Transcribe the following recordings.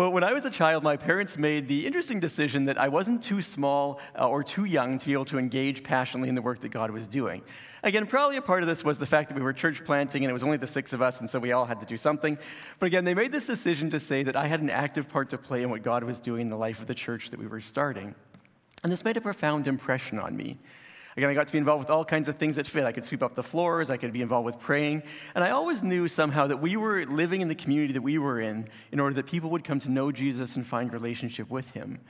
Well, when I was a child, my parents made the interesting decision that I wasn't too small uh, or too young to be able to engage passionately in the work that God was doing. Again, probably a part of this was the fact that we were church planting and it was only the six of us, and so we all had to do something. But again, they made this decision to say that I had an active part to play in what God was doing in the life of the church that we were starting. And this made a profound impression on me. Again, I got to be involved with all kinds of things that fit. I could sweep up the floors, I could be involved with praying. And I always knew somehow that we were living in the community that we were in in order that people would come to know Jesus and find relationship with him.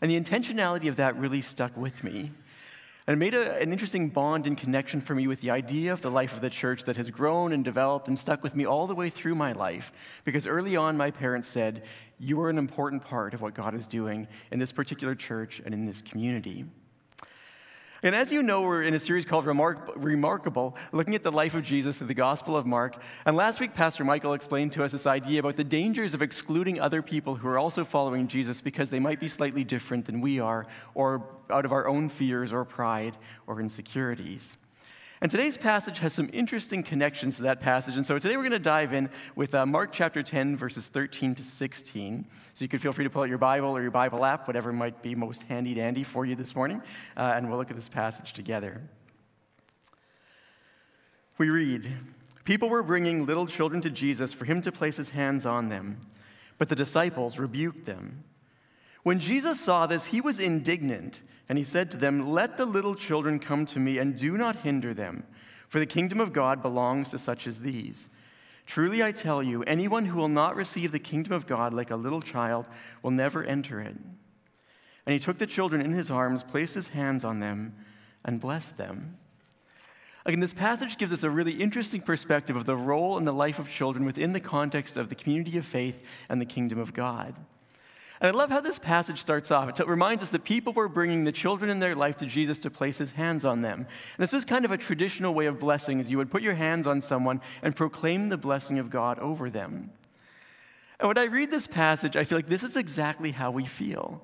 And the intentionality of that really stuck with me. And it made a, an interesting bond and connection for me with the idea of the life of the church that has grown and developed and stuck with me all the way through my life. Because early on, my parents said, You are an important part of what God is doing in this particular church and in this community. And as you know, we're in a series called Remark- Remarkable, looking at the life of Jesus through the Gospel of Mark. And last week, Pastor Michael explained to us this idea about the dangers of excluding other people who are also following Jesus because they might be slightly different than we are, or out of our own fears or pride or insecurities. And today's passage has some interesting connections to that passage. And so today we're going to dive in with uh, Mark chapter 10, verses 13 to 16. So you can feel free to pull out your Bible or your Bible app, whatever might be most handy dandy for you this morning, uh, and we'll look at this passage together. We read People were bringing little children to Jesus for him to place his hands on them, but the disciples rebuked them. When Jesus saw this, he was indignant, and he said to them, Let the little children come to me, and do not hinder them, for the kingdom of God belongs to such as these. Truly I tell you, anyone who will not receive the kingdom of God like a little child will never enter it. And he took the children in his arms, placed his hands on them, and blessed them. Again, this passage gives us a really interesting perspective of the role and the life of children within the context of the community of faith and the kingdom of God. And I love how this passage starts off. It reminds us that people were bringing the children in their life to Jesus to place his hands on them. And this was kind of a traditional way of blessings. You would put your hands on someone and proclaim the blessing of God over them. And when I read this passage, I feel like this is exactly how we feel.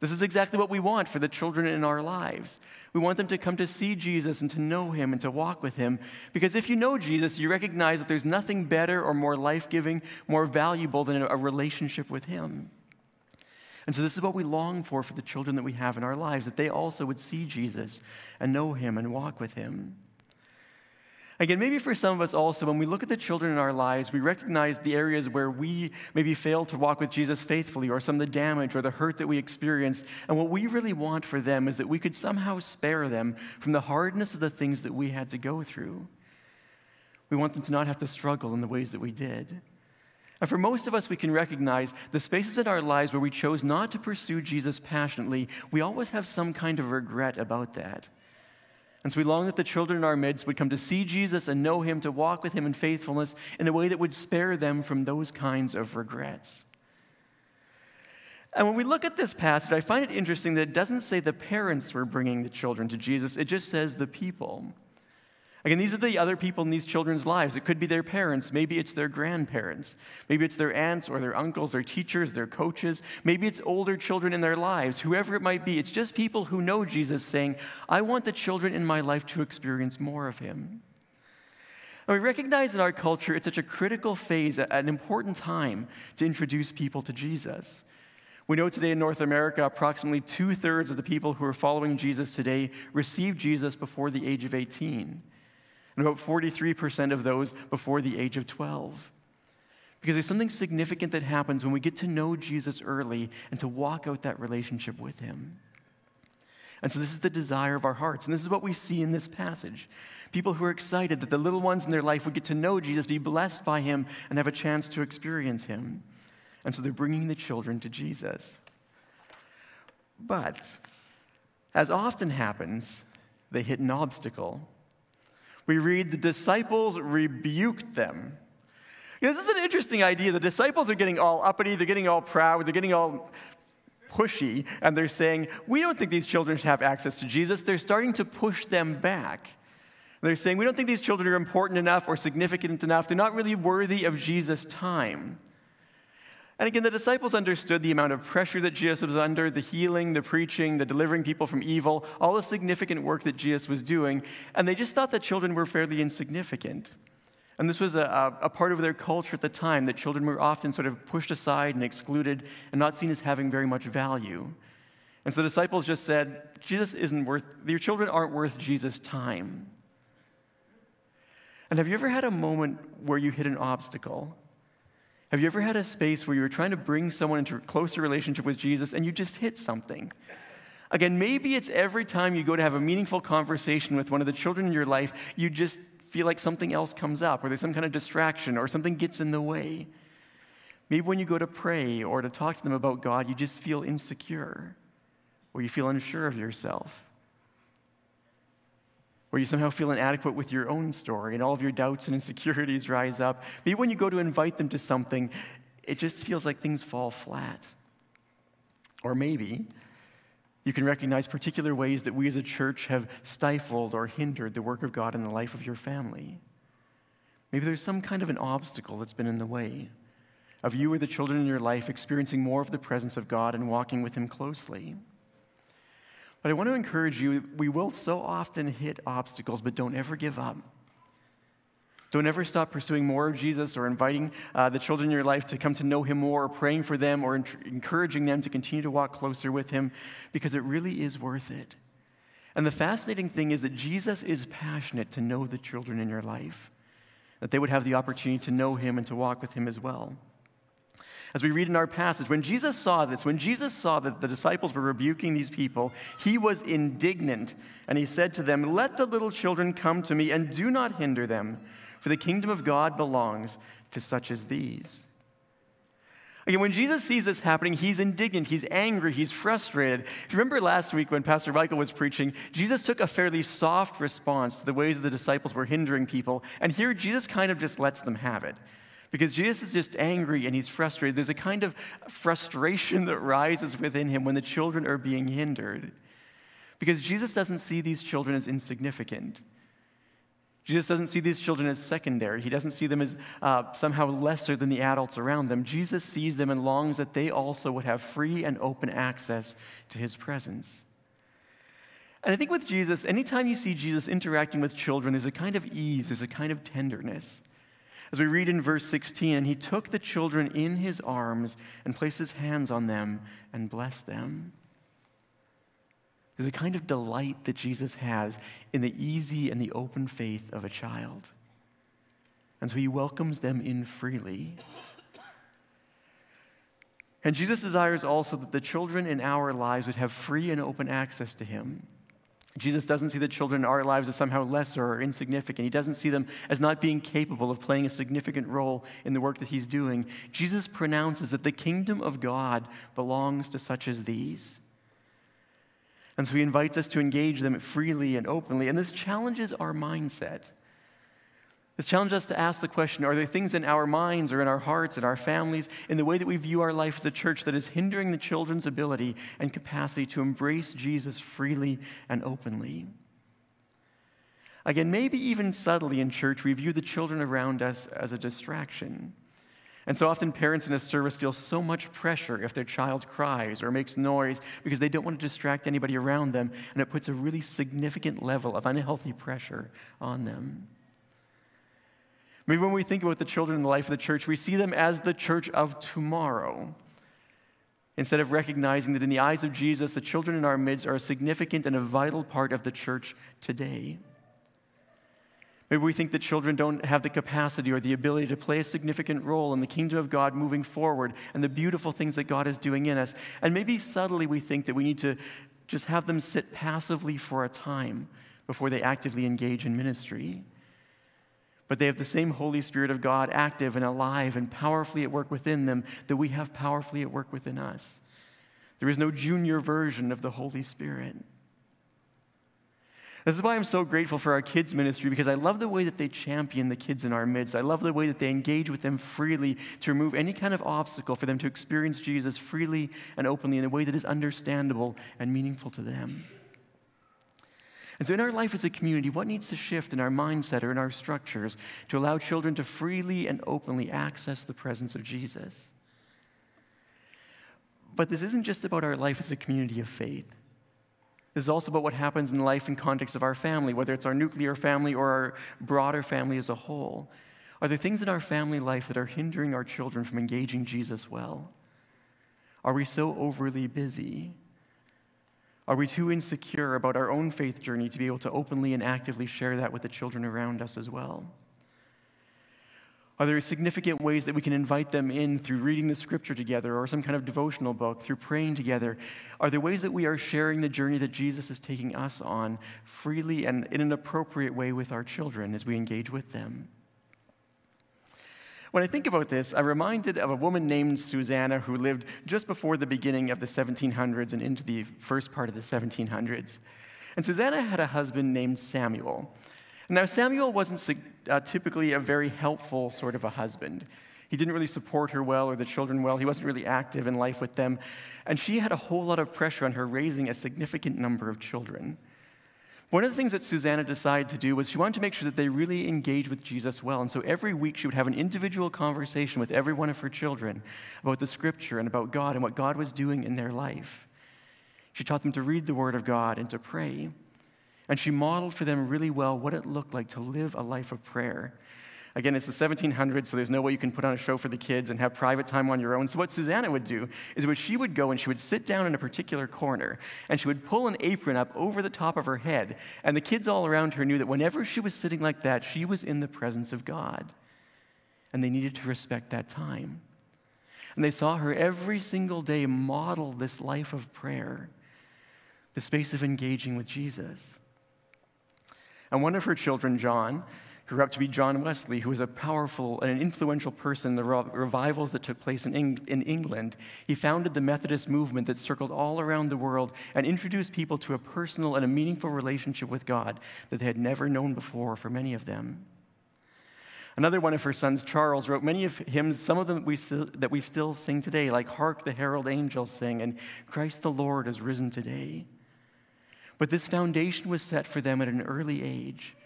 This is exactly what we want for the children in our lives. We want them to come to see Jesus and to know him and to walk with him. Because if you know Jesus, you recognize that there's nothing better or more life giving, more valuable than a relationship with him. And so, this is what we long for for the children that we have in our lives that they also would see Jesus and know him and walk with him. Again, maybe for some of us also, when we look at the children in our lives, we recognize the areas where we maybe failed to walk with Jesus faithfully, or some of the damage or the hurt that we experienced. And what we really want for them is that we could somehow spare them from the hardness of the things that we had to go through. We want them to not have to struggle in the ways that we did. And for most of us, we can recognize the spaces in our lives where we chose not to pursue Jesus passionately, we always have some kind of regret about that. And so we long that the children in our midst would come to see Jesus and know him, to walk with him in faithfulness in a way that would spare them from those kinds of regrets. And when we look at this passage, I find it interesting that it doesn't say the parents were bringing the children to Jesus, it just says the people. Again, these are the other people in these children's lives. It could be their parents. Maybe it's their grandparents. Maybe it's their aunts or their uncles, their teachers, their coaches. Maybe it's older children in their lives. Whoever it might be, it's just people who know Jesus saying, I want the children in my life to experience more of him. And we recognize in our culture it's such a critical phase, an important time to introduce people to Jesus. We know today in North America, approximately two thirds of the people who are following Jesus today received Jesus before the age of 18 and about 43% of those before the age of 12. Because there's something significant that happens when we get to know Jesus early and to walk out that relationship with him. And so, this is the desire of our hearts. And this is what we see in this passage. People who are excited that the little ones in their life would get to know Jesus, be blessed by him, and have a chance to experience him. And so, they're bringing the children to Jesus. But, as often happens, they hit an obstacle we read the disciples rebuked them. This is an interesting idea. The disciples are getting all uppity, they're getting all proud, they're getting all pushy, and they're saying, We don't think these children should have access to Jesus. They're starting to push them back. They're saying, We don't think these children are important enough or significant enough. They're not really worthy of Jesus' time. And again, the disciples understood the amount of pressure that Jesus was under, the healing, the preaching, the delivering people from evil, all the significant work that Jesus was doing, and they just thought that children were fairly insignificant. And this was a, a, part of their culture at the time that children were often sort of pushed aside and excluded and not seen as having very much value. And so the disciples just said, Jesus isn't worth, your children aren't worth Jesus' time. And have you ever had a moment where you hit an obstacle? Have you ever had a space where you were trying to bring someone into a closer relationship with Jesus and you just hit something? Again, maybe it's every time you go to have a meaningful conversation with one of the children in your life, you just feel like something else comes up, or there's some kind of distraction, or something gets in the way. Maybe when you go to pray or to talk to them about God, you just feel insecure, or you feel unsure of yourself, or you somehow feel inadequate with your own story, and all of your doubts and insecurities rise up. Maybe when you go to invite them to something, it just feels like things fall flat. Or maybe you can recognize particular ways that we as a church have stifled or hindered the work of God in the life of your family. Maybe there's some kind of an obstacle that's been in the way of you or the children in your life experiencing more of the presence of God and walking with Him closely. But I want to encourage you we will so often hit obstacles, but don't ever give up. Don't ever stop pursuing more of Jesus or inviting uh, the children in your life to come to know Him more, or praying for them, or encouraging them to continue to walk closer with Him, because it really is worth it. And the fascinating thing is that Jesus is passionate to know the children in your life, that they would have the opportunity to know Him and to walk with Him as well. As we read in our passage, when Jesus saw this, when Jesus saw that the disciples were rebuking these people, he was indignant and he said to them, Let the little children come to me and do not hinder them for the kingdom of God belongs to such as these. Again, when Jesus sees this happening, he's indignant, he's angry, he's frustrated. If you remember last week when Pastor Michael was preaching, Jesus took a fairly soft response to the ways the disciples were hindering people, and here Jesus kind of just lets them have it. Because Jesus is just angry and he's frustrated. There's a kind of frustration that rises within him when the children are being hindered. Because Jesus doesn't see these children as insignificant. Jesus doesn't see these children as secondary. He doesn't see them as uh, somehow lesser than the adults around them. Jesus sees them and longs that they also would have free and open access to his presence. And I think with Jesus, anytime you see Jesus interacting with children, there's a kind of ease, there's a kind of tenderness. As we read in verse 16, he took the children in his arms and placed his hands on them and blessed them. There's a kind of delight that Jesus has in the easy and the open faith of a child. And so he welcomes them in freely. And Jesus desires also that the children in our lives would have free and open access to him. Jesus doesn't see the children in our lives as somehow lesser or insignificant. He doesn't see them as not being capable of playing a significant role in the work that he's doing. Jesus pronounces that the kingdom of God belongs to such as these. And so he invites us to engage them freely and openly. And this challenges our mindset. This challenges us to ask the question are there things in our minds or in our hearts, in our families, in the way that we view our life as a church that is hindering the children's ability and capacity to embrace Jesus freely and openly? Again, maybe even subtly in church, we view the children around us as a distraction. And so often, parents in a service feel so much pressure if their child cries or makes noise because they don't want to distract anybody around them, and it puts a really significant level of unhealthy pressure on them. Maybe when we think about the children in the life of the church, we see them as the church of tomorrow. Instead of recognizing that in the eyes of Jesus, the children in our midst are a significant and a vital part of the church today. Maybe we think that children don't have the capacity or the ability to play a significant role in the kingdom of God moving forward and the beautiful things that God is doing in us. And maybe subtly we think that we need to just have them sit passively for a time before they actively engage in ministry. But they have the same Holy Spirit of God active and alive and powerfully at work within them that we have powerfully at work within us. There is no junior version of the Holy Spirit. This is why I'm so grateful for our kids' ministry because I love the way that they champion the kids in our midst. I love the way that they engage with them freely to remove any kind of obstacle for them to experience Jesus freely and openly in a way that is understandable and meaningful to them. And so, in our life as a community, what needs to shift in our mindset or in our structures to allow children to freely and openly access the presence of Jesus? But this isn't just about our life as a community of faith. This is also about what happens in life and context of our family, whether it's our nuclear family or our broader family as a whole. Are there things in our family life that are hindering our children from engaging Jesus well? Are we so overly busy? Are we too insecure about our own faith journey to be able to openly and actively share that with the children around us as well? Are there significant ways that we can invite them in through reading the scripture together or some kind of devotional book, through praying together? Are there ways that we are sharing the journey that Jesus is taking us on freely and in an appropriate way with our children as we engage with them? When I think about this, I'm reminded of a woman named Susanna who lived just before the beginning of the 1700s and into the first part of the 1700s. And Susanna had a husband named Samuel. Now, Samuel wasn't uh, typically a very helpful sort of a husband. He didn't really support her well or the children well. He wasn't really active in life with them. And she had a whole lot of pressure on her raising a significant number of children. One of the things that Susanna decided to do was she wanted to make sure that they really engaged with Jesus well. And so every week she would have an individual conversation with every one of her children about the scripture and about God and what God was doing in their life. She taught them to read the Word of God and to pray. And she modeled for them really well what it looked like to live a life of prayer. Again, it's the 1700s, so there's no way you can put on a show for the kids and have private time on your own. So, what Susanna would do is what she would go and she would sit down in a particular corner and she would pull an apron up over the top of her head. And the kids all around her knew that whenever she was sitting like that, she was in the presence of God. And they needed to respect that time. And they saw her every single day model this life of prayer, the space of engaging with Jesus. And one of her children, John, grew up to be John Wesley, who was a powerful and an influential person in the revivals that took place in, Eng- in England. He founded the Methodist movement that circled all around the world and introduced people to a personal and a meaningful relationship with God that they had never known before for many of them. Another one of her sons, Charles, wrote many of hymns, some of them we still, that we still sing today, like Hark the Herald Angels Sing and Christ the Lord is Risen Today. But this foundation was set for them at an early age,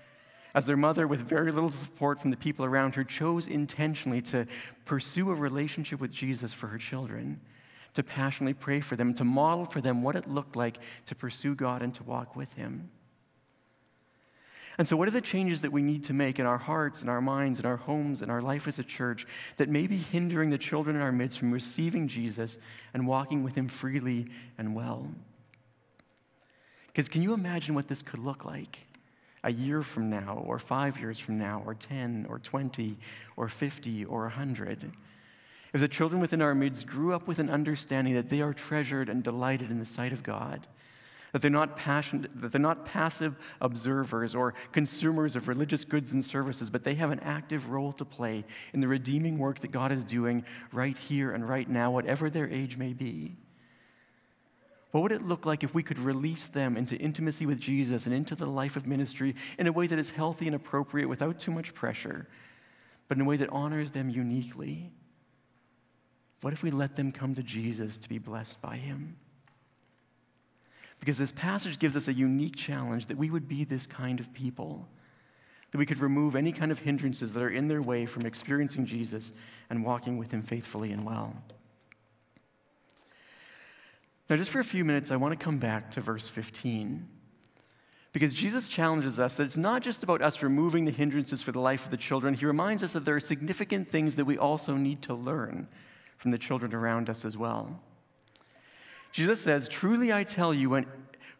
as their mother, with very little support from the people around her, chose intentionally to pursue a relationship with Jesus for her children, to passionately pray for them, to model for them what it looked like to pursue God and to walk with Him. And so, what are the changes that we need to make in our hearts, in our minds, in our homes, in our life as a church that may be hindering the children in our midst from receiving Jesus and walking with Him freely and well? Because can you imagine what this could look like a year from now, or five years from now, or 10, or 20, or 50, or 100? If the children within our midst grew up with an understanding that they are treasured and delighted in the sight of God, that they're not that they're not passive observers or consumers of religious goods and services, but they have an active role to play in the redeeming work that God is doing right here and right now, whatever their age may be. What would it look like if we could release them into intimacy with Jesus and into the life of ministry in a way that is healthy and appropriate without too much pressure, but in a way that honors them uniquely? What if we let them come to Jesus to be blessed by him? Because this passage gives us a unique challenge that we would be this kind of people, that we could remove any kind of hindrances that are in their way from experiencing Jesus and walking with him faithfully and well. Now, just for a few minutes, I want to come back to verse 15. Because Jesus challenges us that it's not just about us removing the hindrances for the life of the children. He reminds us that there are significant things that we also need to learn from the children around us as well. Jesus says, Truly I tell you, when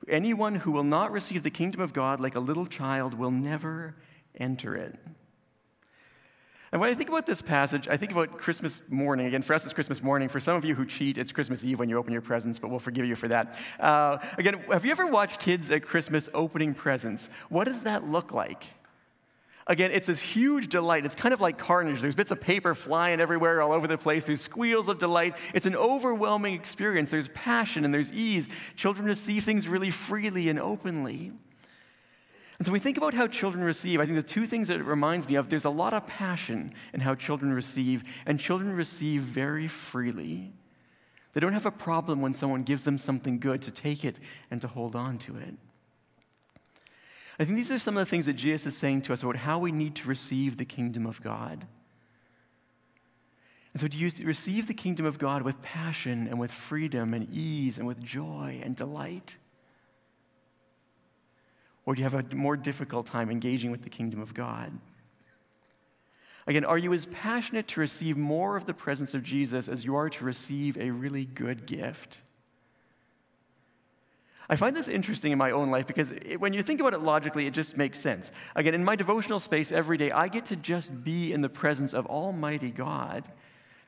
anyone who will not receive the kingdom of God like a little child will never enter it. And when I think about this passage, I think about Christmas morning. Again, for us, it's Christmas morning. For some of you who cheat, it's Christmas Eve when you open your presents, but we'll forgive you for that. Uh, again, have you ever watched kids at Christmas opening presents? What does that look like? Again, it's this huge delight. It's kind of like carnage. There's bits of paper flying everywhere, all over the place. There's squeals of delight. It's an overwhelming experience. There's passion and there's ease. Children receive things really freely and openly. And so when we think about how children receive, I think the two things that it reminds me of, there's a lot of passion in how children receive, and children receive very freely. They don't have a problem when someone gives them something good to take it and to hold on to it. I think these are some of the things that Jesus is saying to us about how we need to receive the kingdom of God. And so, do you receive the kingdom of God with passion and with freedom and ease and with joy and delight? Or do you have a more difficult time engaging with the kingdom of God? Again, are you as passionate to receive more of the presence of Jesus as you are to receive a really good gift? I find this interesting in my own life because it, when you think about it logically, it just makes sense. Again, in my devotional space every day, I get to just be in the presence of Almighty God,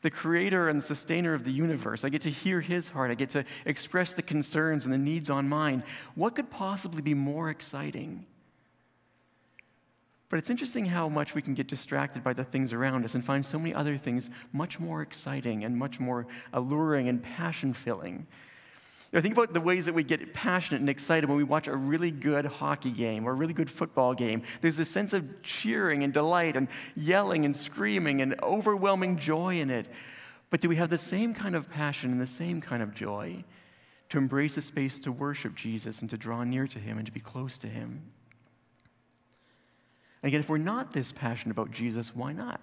the creator and sustainer of the universe. I get to hear his heart. I get to express the concerns and the needs on mine. What could possibly be more exciting? But it's interesting how much we can get distracted by the things around us and find so many other things much more exciting and much more alluring and passion filling. You know, think about the ways that we get passionate and excited when we watch a really good hockey game or a really good football game. There's this sense of cheering and delight and yelling and screaming and overwhelming joy in it. But do we have the same kind of passion and the same kind of joy to embrace a space to worship Jesus and to draw near to Him and to be close to Him? And again, if we're not this passionate about Jesus, why not?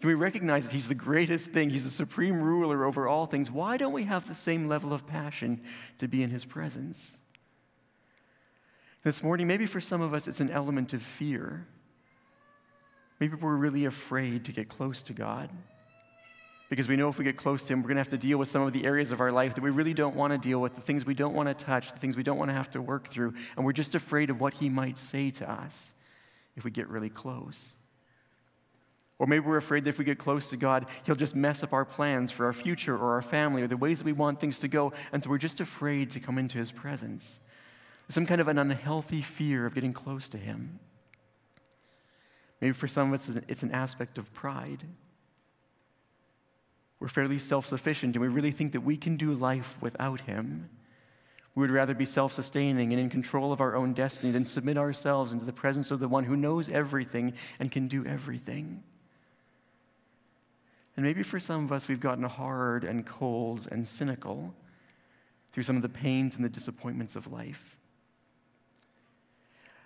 Can we recognize that He's the greatest thing? He's the supreme ruler over all things. Why don't we have the same level of passion to be in His presence? This morning, maybe for some of us, it's an element of fear. Maybe we're really afraid to get close to God because we know if we get close to Him, we're going to have to deal with some of the areas of our life that we really don't want to deal with, the things we don't want to touch, the things we don't want to have to work through, and we're just afraid of what He might say to us if we get really close. Or maybe we're afraid that if we get close to God, He'll just mess up our plans for our future or our family or the ways that we want things to go. And so we're just afraid to come into His presence. Some kind of an unhealthy fear of getting close to Him. Maybe for some of us, it's an aspect of pride. We're fairly self sufficient and we really think that we can do life without Him. We would rather be self sustaining and in control of our own destiny than submit ourselves into the presence of the one who knows everything and can do everything. And maybe for some of us, we've gotten hard and cold and cynical through some of the pains and the disappointments of life.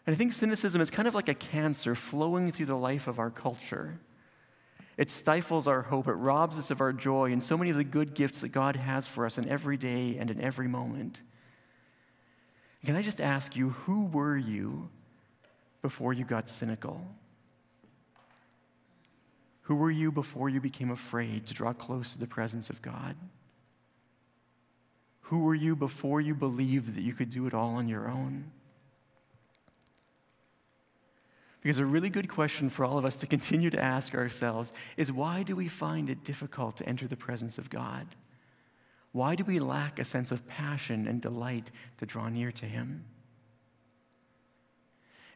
And I think cynicism is kind of like a cancer flowing through the life of our culture. It stifles our hope, it robs us of our joy and so many of the good gifts that God has for us in every day and in every moment. Can I just ask you, who were you before you got cynical? Who were you before you became afraid to draw close to the presence of God? Who were you before you believed that you could do it all on your own? Because a really good question for all of us to continue to ask ourselves is why do we find it difficult to enter the presence of God? Why do we lack a sense of passion and delight to draw near to Him?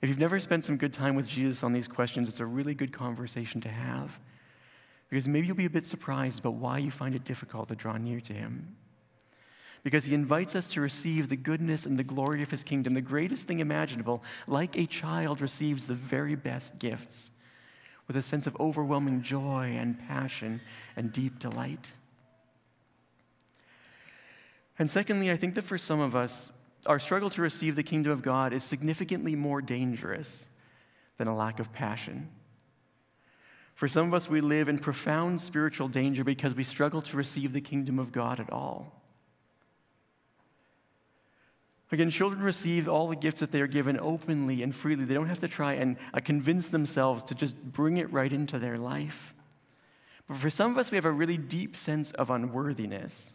If you've never spent some good time with Jesus on these questions, it's a really good conversation to have. Because maybe you'll be a bit surprised about why you find it difficult to draw near to Him. Because He invites us to receive the goodness and the glory of His kingdom, the greatest thing imaginable, like a child receives the very best gifts, with a sense of overwhelming joy and passion and deep delight. And secondly, I think that for some of us, our struggle to receive the kingdom of God is significantly more dangerous than a lack of passion. For some of us, we live in profound spiritual danger because we struggle to receive the kingdom of God at all. Again, children receive all the gifts that they are given openly and freely. They don't have to try and uh, convince themselves to just bring it right into their life. But for some of us, we have a really deep sense of unworthiness.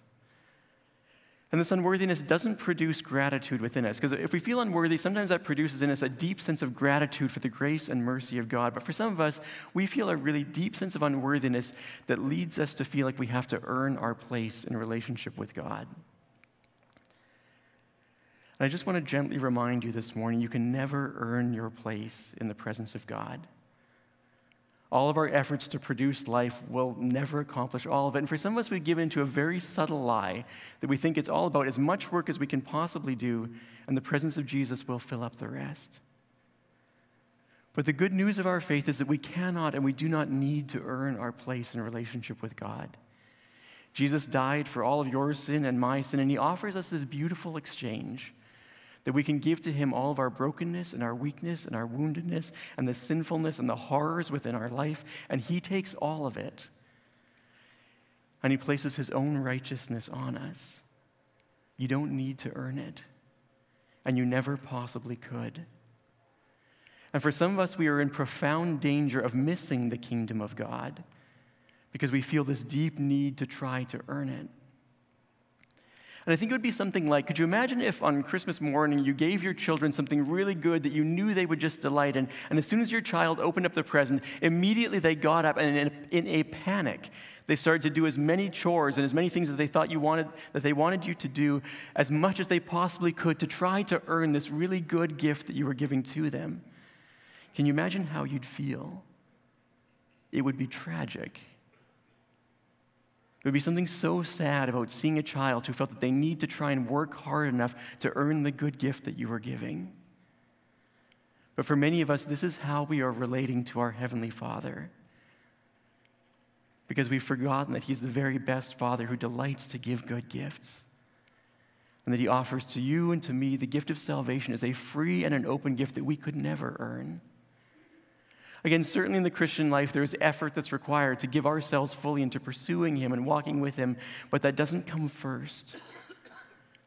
And this unworthiness doesn't produce gratitude within us. Because if we feel unworthy, sometimes that produces in us a deep sense of gratitude for the grace and mercy of God. But for some of us, we feel a really deep sense of unworthiness that leads us to feel like we have to earn our place in relationship with God. And I just want to gently remind you this morning you can never earn your place in the presence of God. All of our efforts to produce life will never accomplish all of it. And for some of us, we give into a very subtle lie that we think it's all about as much work as we can possibly do, and the presence of Jesus will fill up the rest. But the good news of our faith is that we cannot and we do not need to earn our place in a relationship with God. Jesus died for all of your sin and my sin, and he offers us this beautiful exchange that we can give to Him all of our brokenness and our weakness and our woundedness and the sinfulness and the horrors within our life, and He takes all of it and He places His own righteousness on us. You don't need to earn it, and you never possibly could. And for some of us, we are in profound danger of missing the kingdom of God because we feel this deep need to try to earn it. And I think it would be something like could you imagine if on Christmas morning you gave your children something really good that you knew they would just delight in, and as soon as your child opened up the present, immediately they got up and in in a panic, they started to do as many chores and as many things that they thought you wanted, that they wanted you to do as much as they possibly could to try to earn this really good gift that you were giving to them. Can you imagine how you'd feel? It would be tragic. It would be something so sad about seeing a child who felt that they need to try and work hard enough to earn the good gift that you were giving. But for many of us, this is how we are relating to our Heavenly Father. Because we've forgotten that He's the very best Father who delights to give good gifts. And that He offers to you and to me the gift of salvation as a free and an open gift that we could never earn. Again, certainly in the Christian life, there's effort that's required to give ourselves fully into pursuing Him and walking with Him, but that doesn't come first.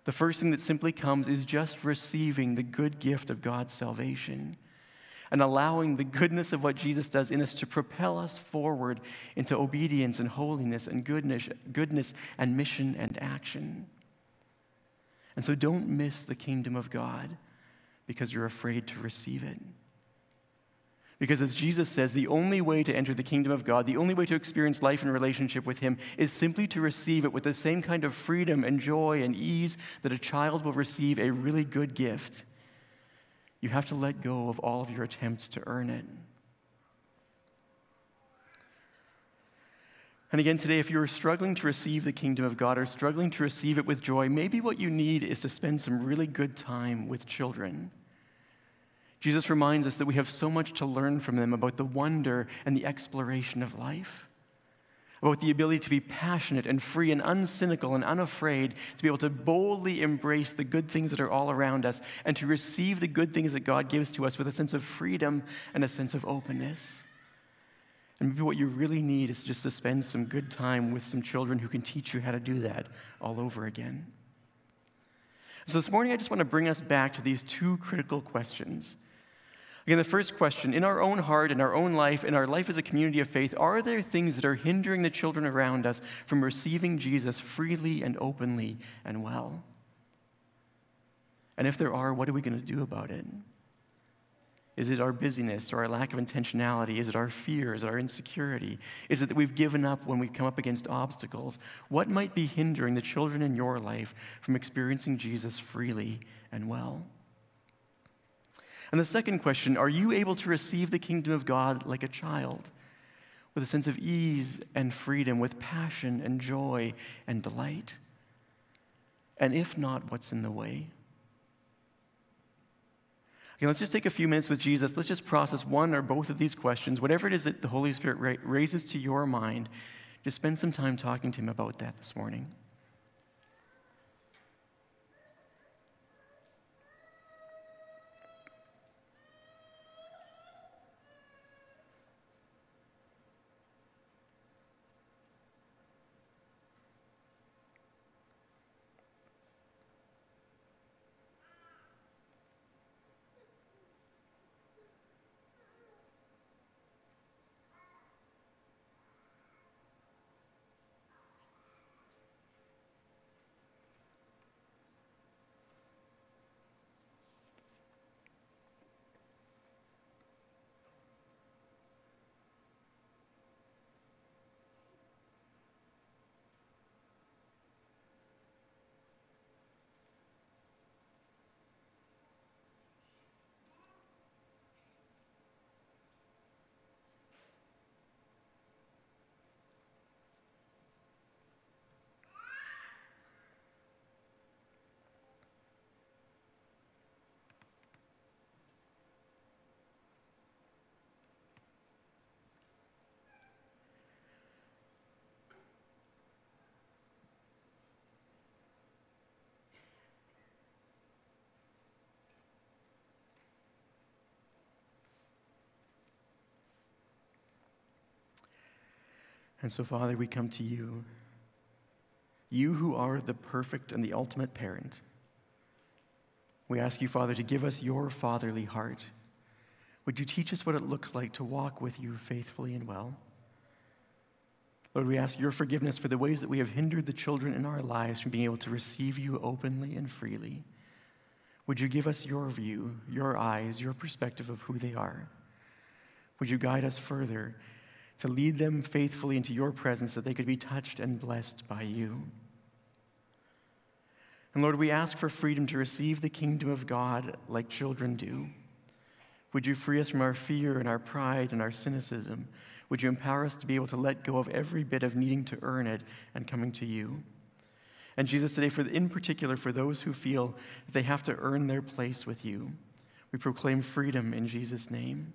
The first thing that simply comes is just receiving the good gift of God's salvation and allowing the goodness of what Jesus does in us to propel us forward into obedience and holiness and goodness, goodness and mission and action. And so don't miss the kingdom of God because you're afraid to receive it. Because as Jesus says, the only way to enter the kingdom of God, the only way to experience life in relationship with Him, is simply to receive it with the same kind of freedom and joy and ease that a child will receive a really good gift. You have to let go of all of your attempts to earn it. And again, today, if you are struggling to receive the kingdom of God or struggling to receive it with joy, maybe what you need is to spend some really good time with children. Jesus reminds us that we have so much to learn from them about the wonder and the exploration of life, about the ability to be passionate and free and uncynical and unafraid, to be able to boldly embrace the good things that are all around us and to receive the good things that God gives to us with a sense of freedom and a sense of openness. And maybe what you really need is just to spend some good time with some children who can teach you how to do that all over again. So, this morning, I just want to bring us back to these two critical questions. Again, the first question in our own heart, in our own life, in our life as a community of faith, are there things that are hindering the children around us from receiving Jesus freely and openly and well? And if there are, what are we going to do about it? Is it our busyness or our lack of intentionality? Is it our fear? Is it our insecurity? Is it that we've given up when we come up against obstacles? What might be hindering the children in your life from experiencing Jesus freely and well? And the second question are you able to receive the kingdom of God like a child, with a sense of ease and freedom, with passion and joy and delight? And if not, what's in the way? Okay, let's just take a few minutes with Jesus. Let's just process one or both of these questions. Whatever it is that the Holy Spirit raises to your mind, just spend some time talking to Him about that this morning. And so, Father, we come to you, you who are the perfect and the ultimate parent. We ask you, Father, to give us your fatherly heart. Would you teach us what it looks like to walk with you faithfully and well? Lord, we ask your forgiveness for the ways that we have hindered the children in our lives from being able to receive you openly and freely. Would you give us your view, your eyes, your perspective of who they are? Would you guide us further to lead them faithfully into your presence that they could be touched and blessed by you? And Lord, we ask for freedom to receive the kingdom of God like children do. Would you free us from our fear and our pride and our cynicism? Would you empower us to be able to let go of every bit of needing to earn it and coming to you? And Jesus, today, for, in particular, for those who feel that they have to earn their place with you, we proclaim freedom in Jesus' name.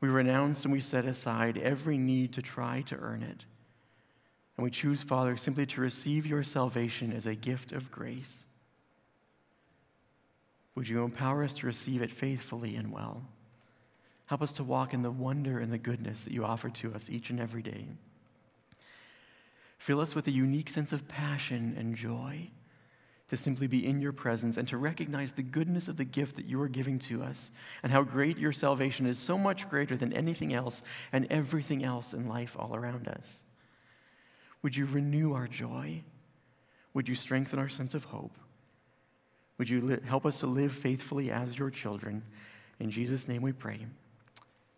We renounce and we set aside every need to try to earn it. And we choose, Father, simply to receive your salvation as a gift of grace. Would you empower us to receive it faithfully and well? Help us to walk in the wonder and the goodness that you offer to us each and every day. Fill us with a unique sense of passion and joy to simply be in your presence and to recognize the goodness of the gift that you are giving to us and how great your salvation is, so much greater than anything else and everything else in life all around us. Would you renew our joy? Would you strengthen our sense of hope? Would you li- help us to live faithfully as your children? In Jesus' name we pray.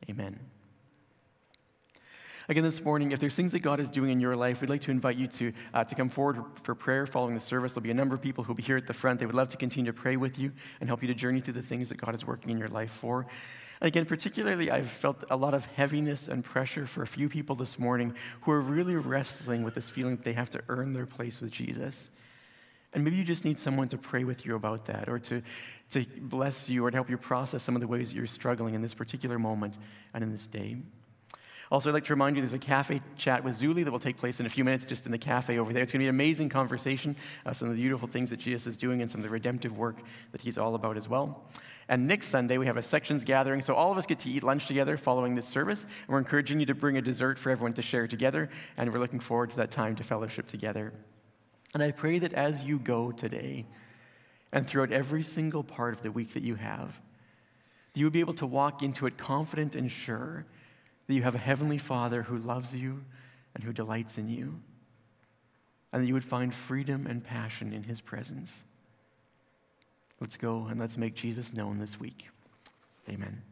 Amen. Again, this morning, if there's things that God is doing in your life, we'd like to invite you to, uh, to come forward for prayer following the service. There'll be a number of people who'll be here at the front. They would love to continue to pray with you and help you to journey through the things that God is working in your life for. And again, particularly, I've felt a lot of heaviness and pressure for a few people this morning who are really wrestling with this feeling that they have to earn their place with Jesus. And maybe you just need someone to pray with you about that or to, to bless you or to help you process some of the ways that you're struggling in this particular moment and in this day. Also, I'd like to remind you there's a cafe chat with Zuli that will take place in a few minutes just in the cafe over there. It's going to be an amazing conversation, uh, some of the beautiful things that Jesus is doing and some of the redemptive work that he's all about as well. And next Sunday, we have a sections gathering, so all of us get to eat lunch together following this service. And we're encouraging you to bring a dessert for everyone to share together, and we're looking forward to that time to fellowship together. And I pray that as you go today and throughout every single part of the week that you have, you will be able to walk into it confident and sure that you have a heavenly Father who loves you and who delights in you, and that you would find freedom and passion in his presence. Let's go and let's make Jesus known this week. Amen.